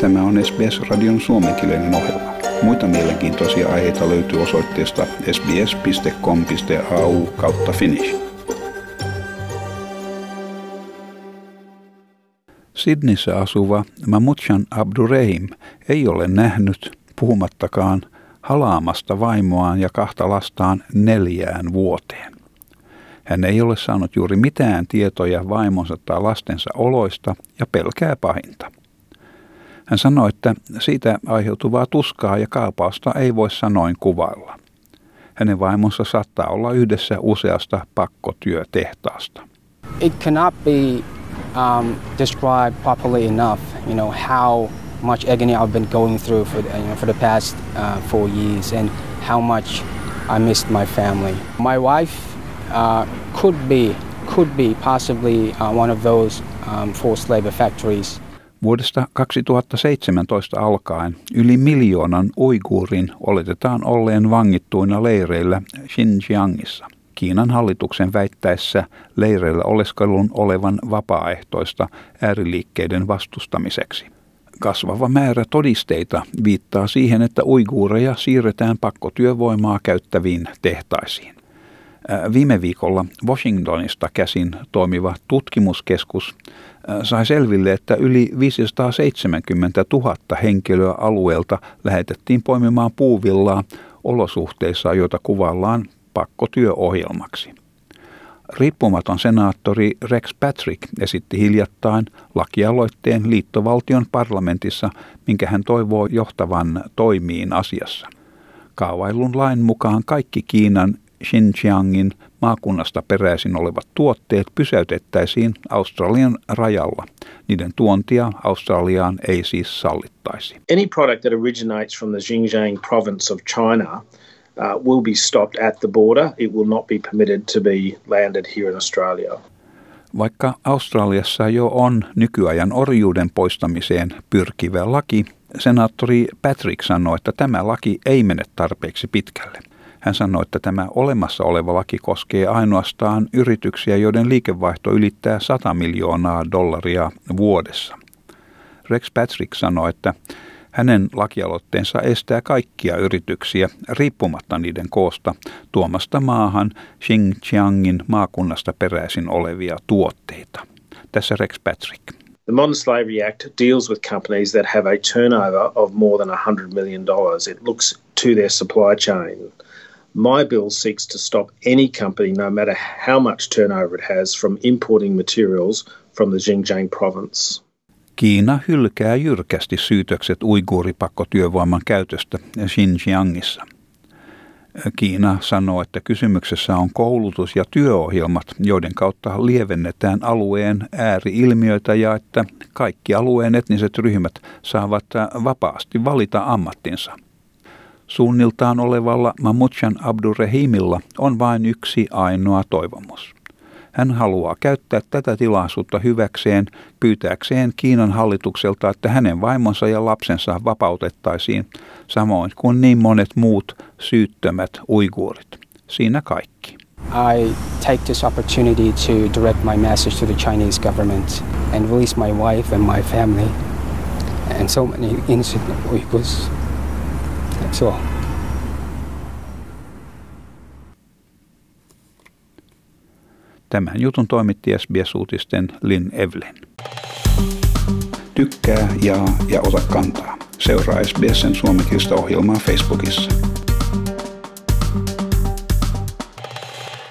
Tämä on SBS-radion suomenkielinen ohjelma. Muita mielenkiintoisia aiheita löytyy osoitteesta sbs.com.au kautta finnish. Sydneyssä asuva Mamutjan Abdurehim ei ole nähnyt, puhumattakaan, halaamasta vaimoaan ja kahta lastaan neljään vuoteen. Hän ei ole saanut juuri mitään tietoja vaimonsa tai lastensa oloista ja pelkää pahinta. Hän sanoi, että siitä aiheutuvaa tuskaa ja kaapausta ei voi sanoin kuvailla. Hänen vaimonsa saattaa olla yhdessä useasta pakkotyötehtaasta. It cannot be um, described properly enough, you know, how much agony I've been going through for, you know, for the past uh, four years and how much I missed my family. My wife uh, could be, could be possibly uh, one of those um, forced labor factories – Vuodesta 2017 alkaen yli miljoonan uiguurin oletetaan olleen vangittuina leireillä Xinjiangissa. Kiinan hallituksen väittäessä leireillä oleskelun olevan vapaaehtoista ääriliikkeiden vastustamiseksi. Kasvava määrä todisteita viittaa siihen, että uiguureja siirretään pakkotyövoimaa käyttäviin tehtaisiin. Viime viikolla Washingtonista käsin toimiva tutkimuskeskus sai selville, että yli 570 000 henkilöä alueelta lähetettiin poimimaan puuvillaa olosuhteissa, joita kuvaillaan pakkotyöohjelmaksi. Riippumaton senaattori Rex Patrick esitti hiljattain lakialoitteen liittovaltion parlamentissa, minkä hän toivoo johtavan toimiin asiassa. Kaavailun lain mukaan kaikki Kiinan Xinjiangin maakunnasta peräisin olevat tuotteet pysäytettäisiin Australian rajalla. Niiden tuontia Australiaan ei siis sallittaisi. Any product that originates from the Xinjiang province of China uh, will be stopped at the border. It will not be permitted to be landed here in Australia. Vaikka Australiassa jo on nykyajan orjuuden poistamiseen pyrkivä laki, senaattori Patrick sanoi, että tämä laki ei mene tarpeeksi pitkälle. Hän sanoi, että tämä olemassa oleva laki koskee ainoastaan yrityksiä, joiden liikevaihto ylittää 100 miljoonaa dollaria vuodessa. Rex Patrick sanoi, että hänen lakialoitteensa estää kaikkia yrityksiä, riippumatta niiden koosta, tuomasta maahan Xinjiangin maakunnasta peräisin olevia tuotteita. Tässä Rex Patrick. The Modern Slavery Act deals with companies that have a turnover of more than $100 million. It looks to their supply chain. My bill seeks to stop any company, no matter how much turnover it has, from importing materials from the Xinjiang province. Kiina hylkää jyrkästi syytökset uiguuripakkotyövoiman käytöstä Xinjiangissa. Kiina sanoo, että kysymyksessä on koulutus- ja työohjelmat, joiden kautta lievennetään alueen ääriilmiöitä ja että kaikki alueen etniset ryhmät saavat vapaasti valita ammattinsa – Suunniltaan olevalla Mamutjan Abdurrahimilla on vain yksi ainoa toivomus. Hän haluaa käyttää tätä tilaisuutta hyväkseen pyytääkseen Kiinan hallitukselta, että hänen vaimonsa ja lapsensa vapautettaisiin, samoin kuin niin monet muut syyttömät uiguurit. Siinä kaikki. I take this opportunity to direct my message to the Chinese government and release my wife and my family and so many innocent Uyghurs All. Tämän jutun toimitti SBS-uutisten Lynn Evelyn. Tykkää, jaa ja ota kantaa. Seuraa SBSn suomenkielistä ohjelmaa Facebookissa.